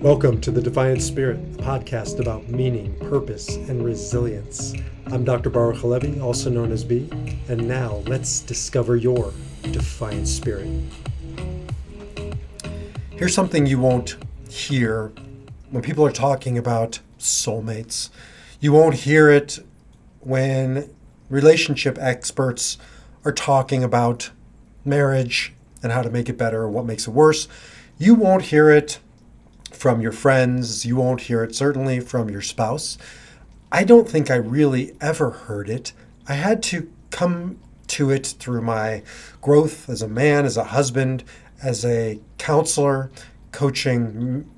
Welcome to the Defiant Spirit, a podcast about meaning, purpose, and resilience. I'm Dr. Baruch Halevi, also known as B, and now let's discover your defiant spirit. Here's something you won't hear when people are talking about soulmates. You won't hear it when relationship experts are talking about marriage and how to make it better or what makes it worse. You won't hear it from your friends. You won't hear it certainly from your spouse. I don't think I really ever heard it. I had to come to it through my growth as a man, as a husband, as a counselor, coaching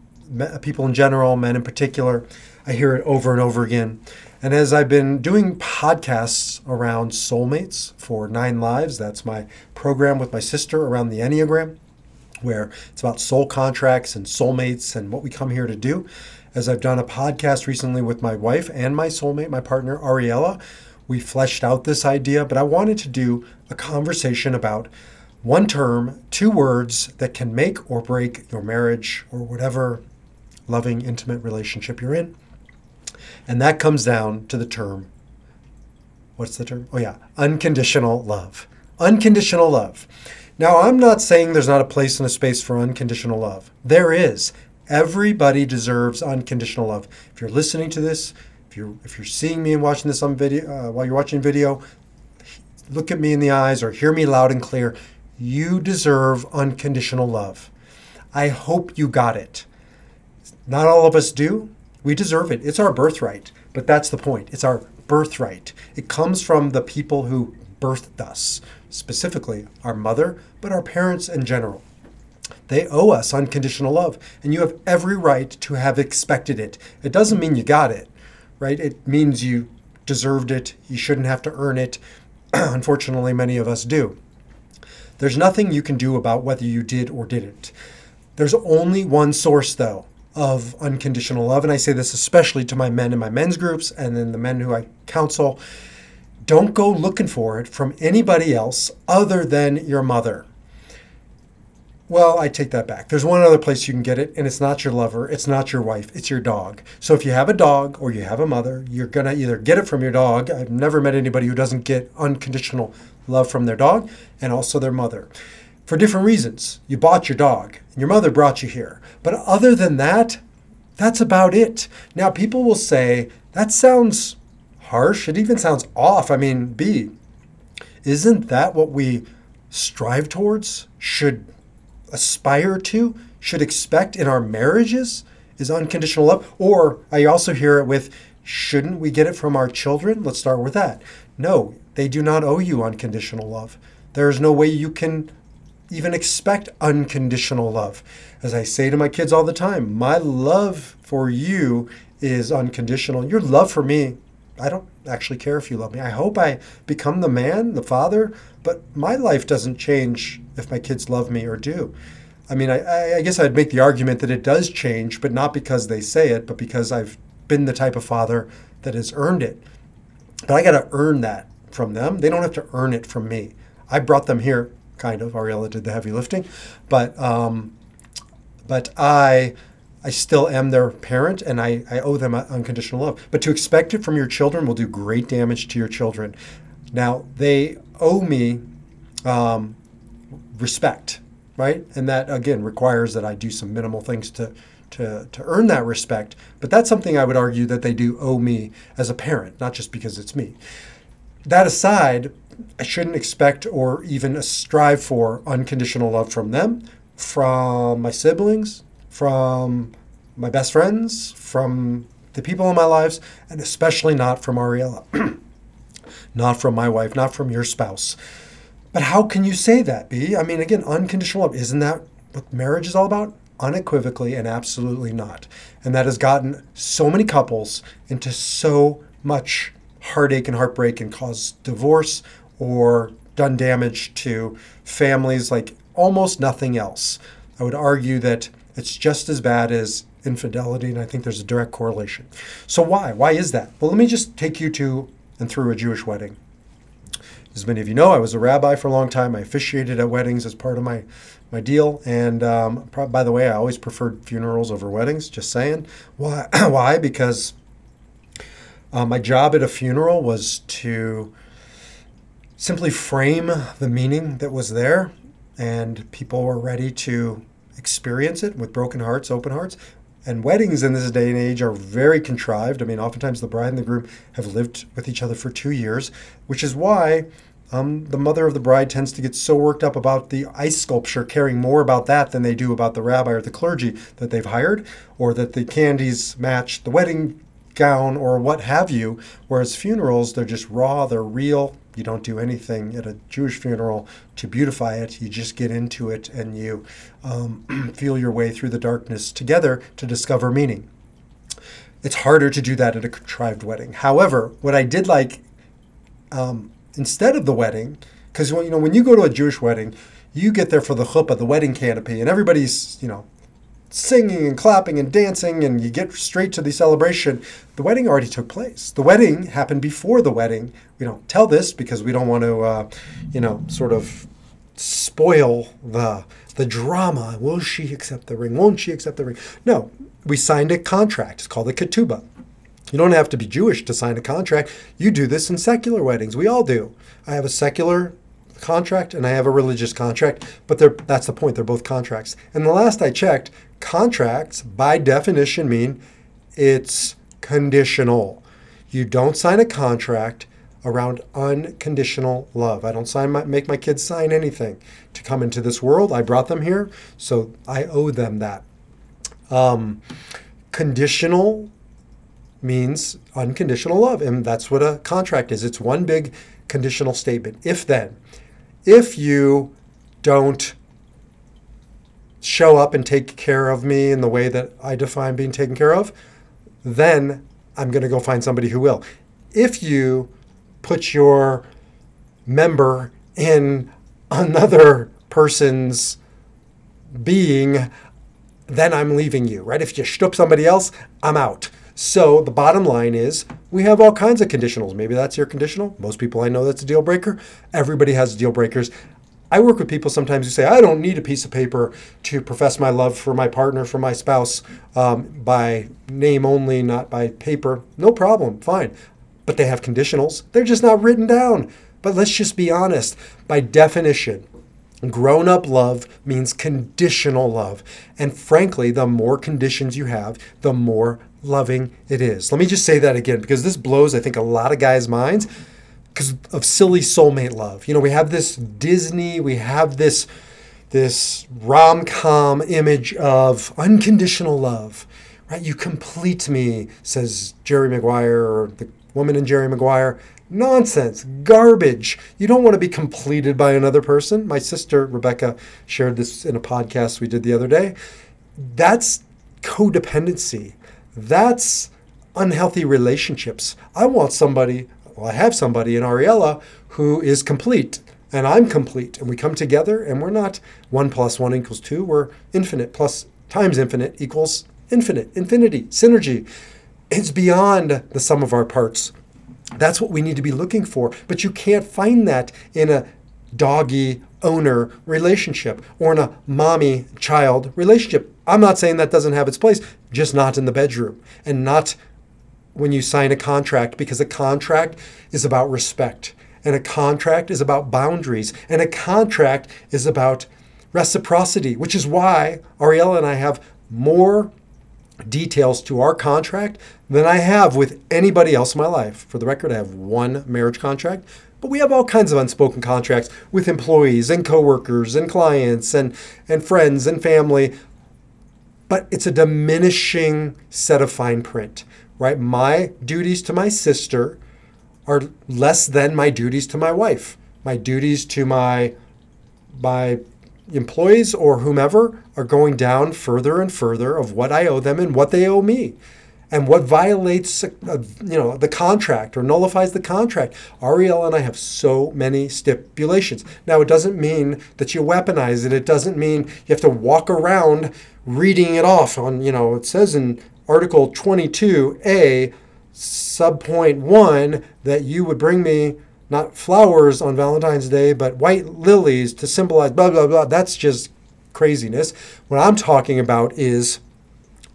people in general, men in particular. I hear it over and over again. And as I've been doing podcasts around soulmates for Nine Lives, that's my program with my sister around the Enneagram, where it's about soul contracts and soulmates and what we come here to do. As I've done a podcast recently with my wife and my soulmate, my partner, Ariella, we fleshed out this idea, but I wanted to do a conversation about one term, two words that can make or break your marriage or whatever loving, intimate relationship you're in. And that comes down to the term what's the term? Oh, yeah, unconditional love. Unconditional love. Now, I'm not saying there's not a place and a space for unconditional love. There is. Everybody deserves unconditional love. If you're listening to this, if you're if you're seeing me and watching this on video uh, while you're watching video, look at me in the eyes or hear me loud and clear. You deserve unconditional love. I hope you got it. Not all of us do. We deserve it. It's our birthright. But that's the point. It's our birthright. It comes from the people who birthed us, specifically our mother, but our parents in general. They owe us unconditional love, and you have every right to have expected it. It doesn't mean you got it, right? It means you deserved it. You shouldn't have to earn it. Unfortunately, many of us do. There's nothing you can do about whether you did or didn't. There's only one source, though, of unconditional love. And I say this especially to my men in my men's groups and then the men who I counsel don't go looking for it from anybody else other than your mother. Well, I take that back. There's one other place you can get it, and it's not your lover, it's not your wife, it's your dog. So if you have a dog or you have a mother, you're going to either get it from your dog. I've never met anybody who doesn't get unconditional love from their dog and also their mother for different reasons. You bought your dog, and your mother brought you here. But other than that, that's about it. Now, people will say, that sounds harsh. It even sounds off. I mean, B, isn't that what we strive towards, should aspire to, should expect in our marriages? Is unconditional love? Or I also hear it with, shouldn't we get it from our children? Let's start with that. No, they do not owe you unconditional love. There is no way you can even expect unconditional love. As I say to my kids all the time, my love for you is unconditional. Your love for me I don't actually care if you love me. I hope I become the man, the father, but my life doesn't change if my kids love me or do. I mean, I, I guess I'd make the argument that it does change, but not because they say it, but because I've been the type of father that has earned it. But I got to earn that from them. They don't have to earn it from me. I brought them here, kind of. Ariella did the heavy lifting, but um, but I I still am their parent and I, I owe them unconditional love. But to expect it from your children will do great damage to your children. Now, they owe me um, respect, right? And that, again, requires that I do some minimal things to, to, to earn that respect. But that's something I would argue that they do owe me as a parent, not just because it's me. That aside, I shouldn't expect or even strive for unconditional love from them, from my siblings, from my best friends, from the people in my lives, and especially not from Ariella, not from my wife, not from your spouse. But how can you say that, B? I mean, again, unconditional love, isn't that what marriage is all about? Unequivocally and absolutely not. And that has gotten so many couples into so much heartache and heartbreak and caused divorce or done damage to families like almost nothing else. I would argue that it's just as bad as infidelity, and I think there's a direct correlation. So, why? Why is that? Well, let me just take you to and through a Jewish wedding. As many of you know, I was a rabbi for a long time. I officiated at weddings as part of my my deal. And um, by the way, I always preferred funerals over weddings. Just saying. Why? Why? Because uh, my job at a funeral was to simply frame the meaning that was there, and people were ready to experience it with broken hearts, open hearts. And weddings in this day and age are very contrived. I mean, oftentimes the bride and the groom have lived with each other for two years, which is why um, the mother of the bride tends to get so worked up about the ice sculpture, caring more about that than they do about the rabbi or the clergy that they've hired, or that the candies match the wedding gown or what have you. Whereas funerals, they're just raw, they're real. You don't do anything at a Jewish funeral to beautify it. You just get into it and you um, feel your way through the darkness together to discover meaning. It's harder to do that at a contrived wedding. However, what I did like um, instead of the wedding, because you know when you go to a Jewish wedding, you get there for the chuppah, the wedding canopy, and everybody's you know singing and clapping and dancing, and you get straight to the celebration. The wedding already took place. The wedding happened before the wedding. We don't tell this because we don't want to, uh, you know, sort of spoil the the drama. Will she accept the ring? Won't she accept the ring? No, we signed a contract. It's called a ketubah. You don't have to be Jewish to sign a contract. You do this in secular weddings. We all do. I have a secular contract and I have a religious contract, but that's the point. They're both contracts. And the last I checked, contracts by definition mean it's conditional. You don't sign a contract around unconditional love. I don't sign my, make my kids sign anything to come into this world. I brought them here, so I owe them that. Um, conditional means unconditional love, and that's what a contract is. It's one big conditional statement. If then, if you don't show up and take care of me in the way that I define being taken care of, then I'm going to go find somebody who will. If you put your member in another person's being, then I'm leaving you, right? If you shtup somebody else, I'm out. So the bottom line is we have all kinds of conditionals. Maybe that's your conditional. Most people I know that's a deal breaker. Everybody has deal breakers. I work with people sometimes who say, I don't need a piece of paper to profess my love for my partner, for my spouse, um, by name only, not by paper. No problem, fine. But they have conditionals. They're just not written down. But let's just be honest. By definition, Grown up love means conditional love. And frankly, the more conditions you have, the more loving it is. Let me just say that again because this blows, I think, a lot of guys' minds because of silly soulmate love. You know, we have this Disney, we have this this rom-com image of unconditional love. Right? You complete me, says Jerry Maguire or the woman in Jerry Maguire. Nonsense, garbage. You don't want to be completed by another person. My sister Rebecca shared this in a podcast we did the other day. That's codependency. That's unhealthy relationships. I want somebody, well, I have somebody in Ariella who is complete and I'm complete. And we come together and we're not one plus one equals two. We're infinite plus times infinite equals infinite, infinity, synergy. It's beyond the sum of our parts. That's what we need to be looking for. But you can't find that in a doggy owner relationship or in a mommy child relationship. I'm not saying that doesn't have its place, just not in the bedroom and not when you sign a contract because a contract is about respect and a contract is about boundaries and a contract is about reciprocity, which is why Ariella and I have more details to our contract than I have with anybody else in my life. For the record, I have one marriage contract, but we have all kinds of unspoken contracts with employees and coworkers and clients and, and friends and family. But it's a diminishing set of fine print, right? My duties to my sister are less than my duties to my wife. My duties to my my employees or whomever are going down further and further of what I owe them and what they owe me. And what violates, uh, you know, the contract or nullifies the contract. Ariel and I have so many stipulations. Now, it doesn't mean that you weaponize it. It doesn't mean you have to walk around reading it off on, you know, it says in Article 22A, subpoint one, that you would bring me not flowers on Valentine's Day, but white lilies to symbolize blah, blah, blah. That's just craziness. What I'm talking about is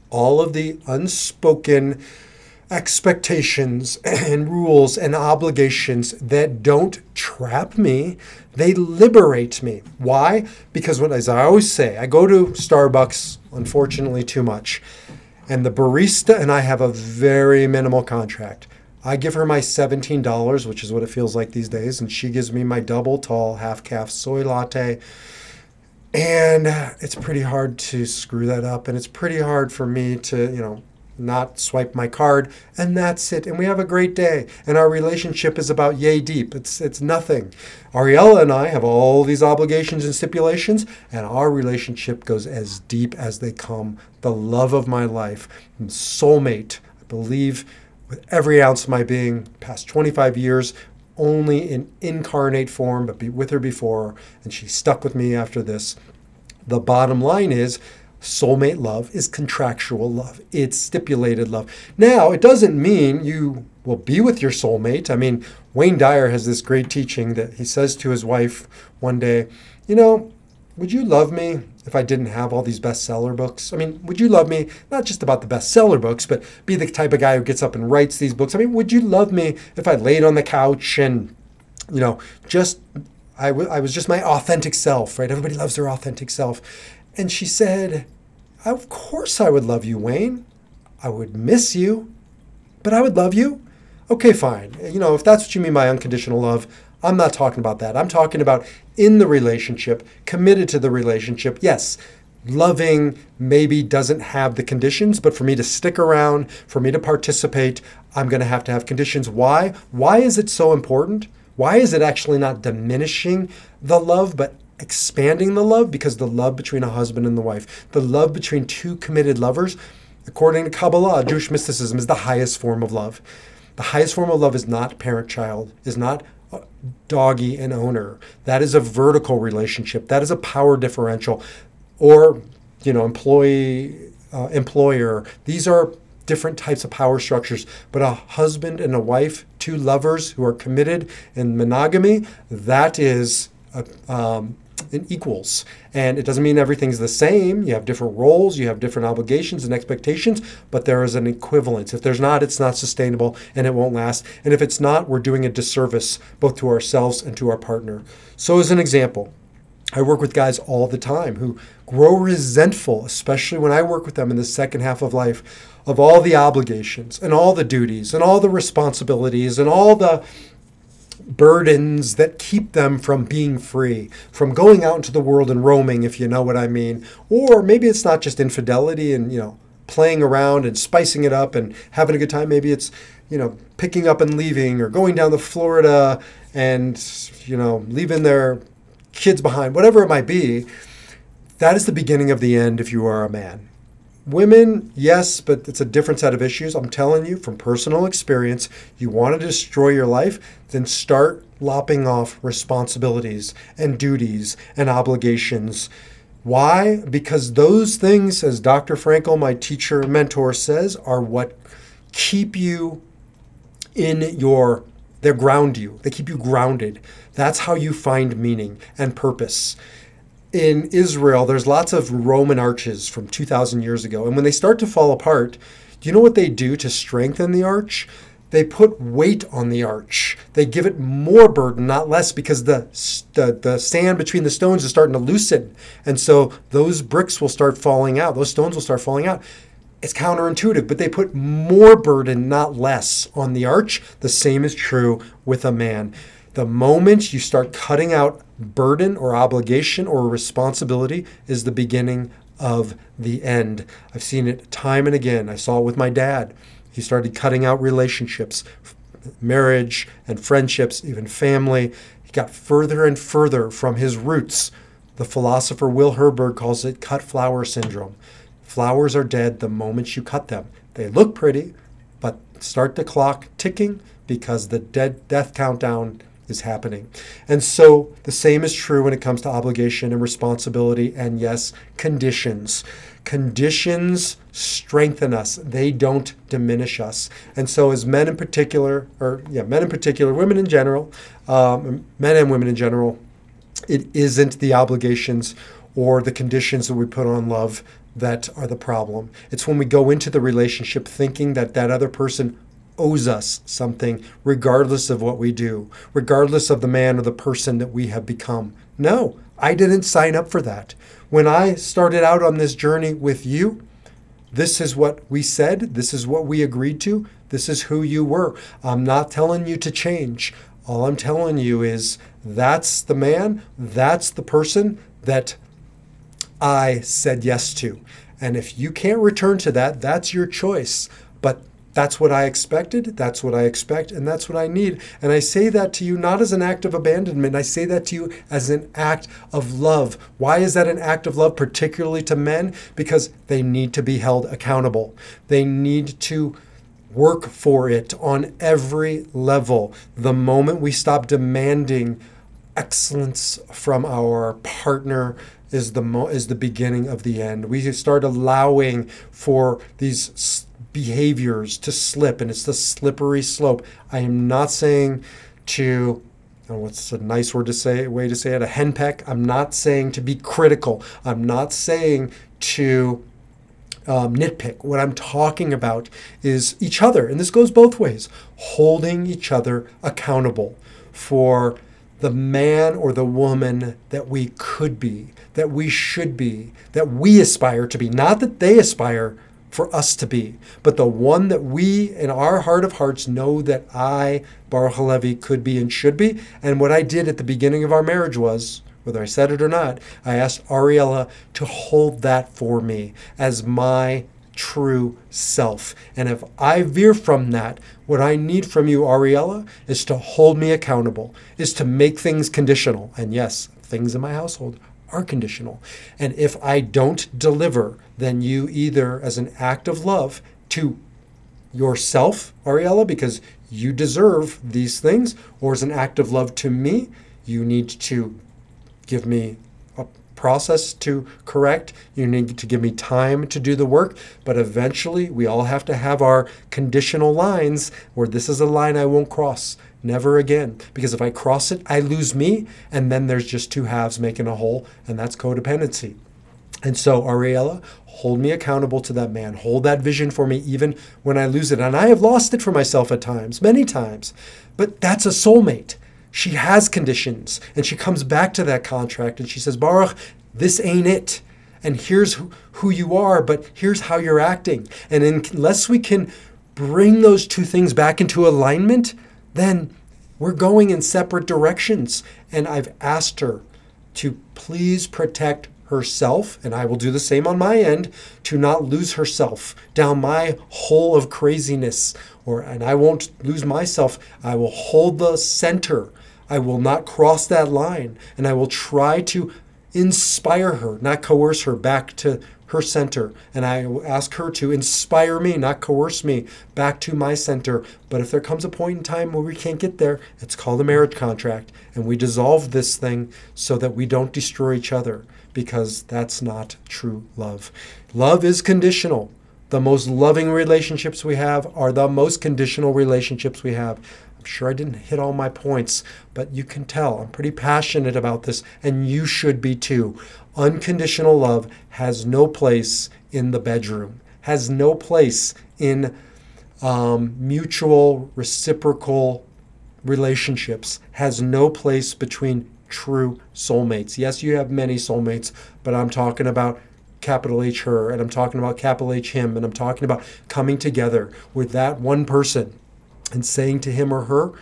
all of the unspoken expectations and rules and obligations that don't trap me, they liberate me. Why? Because when, as I always say, I go to Starbucks, unfortunately, too much, and the barista and I have a very minimal contract. I give her my $17, which is what it feels like these days, and she gives me my double tall half caf soy latte. And it's pretty hard to screw that up, and it's pretty hard for me to, you know, not swipe my card, and that's it. And we have a great day. And our relationship is about yay deep. It's it's nothing. Ariella and I have all these obligations and stipulations, and our relationship goes as deep as they come. The love of my life, soulmate. I believe with every ounce of my being, past 25 years, only in incarnate form, but be with her before, and she stuck with me after this. The bottom line is soulmate love is contractual love, it's stipulated love. Now, it doesn't mean you will be with your soulmate. I mean, Wayne Dyer has this great teaching that he says to his wife one day, You know, would you love me if I didn't have all these bestseller books? I mean, would you love me not just about the bestseller books, but be the type of guy who gets up and writes these books? I mean, would you love me if I laid on the couch and, you know, just I, w- I was just my authentic self, right? Everybody loves their authentic self. And she said, Of course I would love you, Wayne. I would miss you, but I would love you. Okay, fine. You know, if that's what you mean by unconditional love, I'm not talking about that. I'm talking about in the relationship, committed to the relationship. Yes, loving maybe doesn't have the conditions, but for me to stick around, for me to participate, I'm going to have to have conditions. Why? Why is it so important? Why is it actually not diminishing the love, but expanding the love? Because the love between a husband and the wife, the love between two committed lovers, according to Kabbalah, Jewish mysticism, is the highest form of love. The highest form of love is not parent child, is not doggy and owner. That is a vertical relationship. That is a power differential, or you know, employee uh, employer. These are different types of power structures. But a husband and a wife, two lovers who are committed in monogamy, that is a, um, in equals. And it doesn't mean everything's the same. You have different roles, you have different obligations and expectations, but there is an equivalence. If there's not, it's not sustainable and it won't last. And if it's not, we're doing a disservice both to ourselves and to our partner. So, as an example, I work with guys all the time who grow resentful, especially when I work with them in the second half of life, of all the obligations and all the duties and all the responsibilities and all the burdens that keep them from being free, from going out into the world and roaming, if you know what I mean. Or maybe it's not just infidelity and, you know, playing around and spicing it up and having a good time. Maybe it's, you know, picking up and leaving or going down to Florida and, you know, leaving their kids behind, whatever it might be. That is the beginning of the end if you are a man. Women, yes, but it's a different set of issues. I'm telling you from personal experience, you want to destroy your life, then start lopping off responsibilities and duties and obligations. Why? Because those things, as Dr. Frankl, my teacher and mentor, says, are what keep you in your, they ground you. They keep you grounded. That's how you find meaning and purpose in Israel, there's lots of Roman arches from 2,000 years ago. And when they start to fall apart, do you know what they do to strengthen the arch? They put weight on the arch. They give it more burden, not less, because the, the, the sand between the stones is starting to loosen. And so those bricks will start falling out. Those stones will start falling out. It's counterintuitive, but they put more burden, not less, on the arch. The same is true with a man. The moment you start cutting out burden or obligation or responsibility is the beginning of the end. I've seen it time and again. I saw it with my dad. He started cutting out relationships, marriage and friendships, even family. He got further and further from his roots. The philosopher Will Herberg calls it cut flower syndrome. Flowers are dead the moment you cut them. They look pretty, but start the clock ticking because the dead death countdown is happening. And so the same is true when it comes to obligation and responsibility and, yes, conditions. Conditions strengthen us, they don't diminish us. And so, as men in particular, or yeah, men in particular, women in general, um, men and women in general, it isn't the obligations or the conditions that we put on love that are the problem. It's when we go into the relationship thinking that that other person owes us something, regardless of what we do, regardless of the man or the person that we have become. No, I didn't sign up for that. When I started out on this journey with you, this is what we said, this is what we agreed to, this is who you were. I'm not telling you to change. All I'm telling you is that's the man, that's the person that I said yes to. And if you can't return to that, that's your choice. That's what I expected. That's what I expect. And that's what I need. And I say that to you not as an act of abandonment. I say that to you as an act of love. Why is that an act of love, particularly to men? Because they need to be held accountable. They need to work for it on every level. The moment we stop demanding excellence from our partner is the mo- is the beginning of the end. We start allowing for these behaviors to slip, and it's the slippery slope. I am not saying to oh, what's a nice word to say way to say it a henpeck. I'm not saying to be critical. I'm not saying to um, nitpick. What I'm talking about is each other, and this goes both ways, holding each other accountable for the man or the woman that we could be, that we should be, that we aspire to be. Not that they aspire for us to be, but the one that we in our heart of hearts know that I, Baruch Halevi, could be and should be. And what I did at the beginning of our marriage was, whether I said it or not, I asked Ariella to hold that for me as my true self. And if I veer from that, what I need from you, Ariella, is to hold me accountable, is to make things conditional. And yes, things in my household are conditional. And if I don't deliver, then you either, as an act of love to yourself, Ariella, because you deserve these things, or as an act of love to me, you need to give me a process to correct. You need to give me time to do the work. But eventually, we all have to have our conditional lines where this is a line I won't cross. Never again. Because if I cross it, I lose me, and then there's just two halves making a whole, and that's codependency. And so, Ariella, hold me accountable to that man. Hold that vision for me even when I lose it. And I have lost it for myself at times, many times. But that's a soulmate. She has conditions, and she comes back to that contract and she says, Baruch, this ain't it. And here's who you are, but here's how you're acting. And unless we can bring those two things back into alignment, then we're going in separate directions. And I've asked her to please protect herself, and I will do the same on my end, to not lose herself down my hole of craziness. Or and I won't lose myself. I will hold the center. I will not cross that line. And I will try to inspire her, not coerce her back to her center. And I will ask her to inspire me, not coerce me, back to my center. But if there comes a point in time where we can't get there, it's called a marriage contract. And we dissolve this thing so that we don't destroy each other because that's not true love. Love is conditional. The most loving relationships we have are the most conditional relationships we have. I'm sure I didn't hit all my points, but you can tell I'm pretty passionate about this, and you should be too. Unconditional love has no place in the bedroom, has no place in um, mutual, reciprocal relationships, has no place between true soulmates. Yes, you have many soulmates, but I'm talking about capital H her, and I'm talking about capital H him, and I'm talking about coming together with that one person and saying to him or her,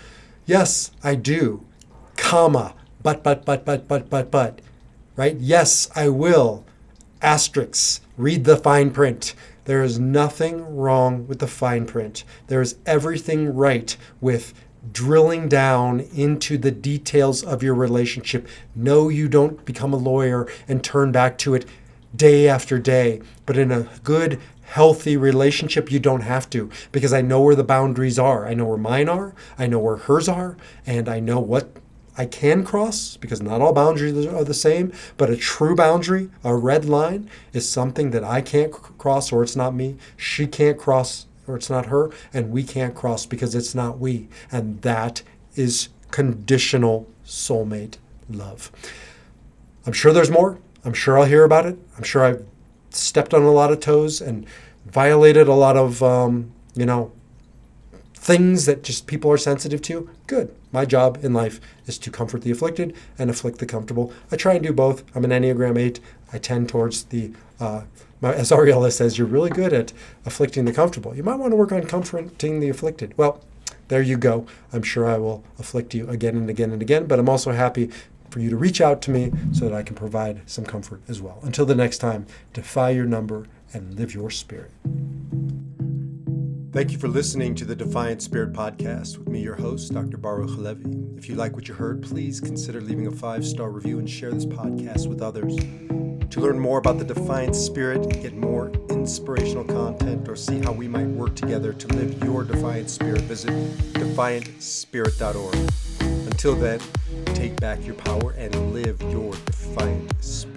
Yes, I do, comma, but, but, but, but, but, but, but right? Yes, I will. Asterisks. Read the fine print. There is nothing wrong with the fine print. There is everything right with drilling down into the details of your relationship. No, you don't become a lawyer and turn back to it day after day. But in a good, healthy relationship, you don't have to because I know where the boundaries are. I know where mine are, I know where hers are, and I know what I can cross because not all boundaries are the same, but a true boundary, a red line, is something that I can't cross or it's not me. She can't cross or it's not her, and we can't cross because it's not we. And that is conditional soulmate love. I'm sure there's more. I'm sure I'll hear about it. I'm sure I've stepped on a lot of toes and violated a lot of, um, you know, things that just people are sensitive to. Good. My job in life is to comfort the afflicted and afflict the comfortable. I try and do both. I'm an Enneagram 8. I tend towards the, uh, my, as Ariella says, you're really good at afflicting the comfortable. You might want to work on comforting the afflicted. Well, there you go. I'm sure I will afflict you again and again and again, but I'm also happy for you to reach out to me so that I can provide some comfort as well. Until the next time, defy your number and live your spirit. Thank you for listening to the Defiant Spirit podcast with me, your host, Dr. Baruch Halevi. If you like what you heard, please consider leaving a five star review and share this podcast with others. To learn more about the Defiant Spirit, get more inspirational content, or see how we might work together to live your Defiant Spirit, visit defiantspirit.org. Until then, take back your power and live your defiant spirit.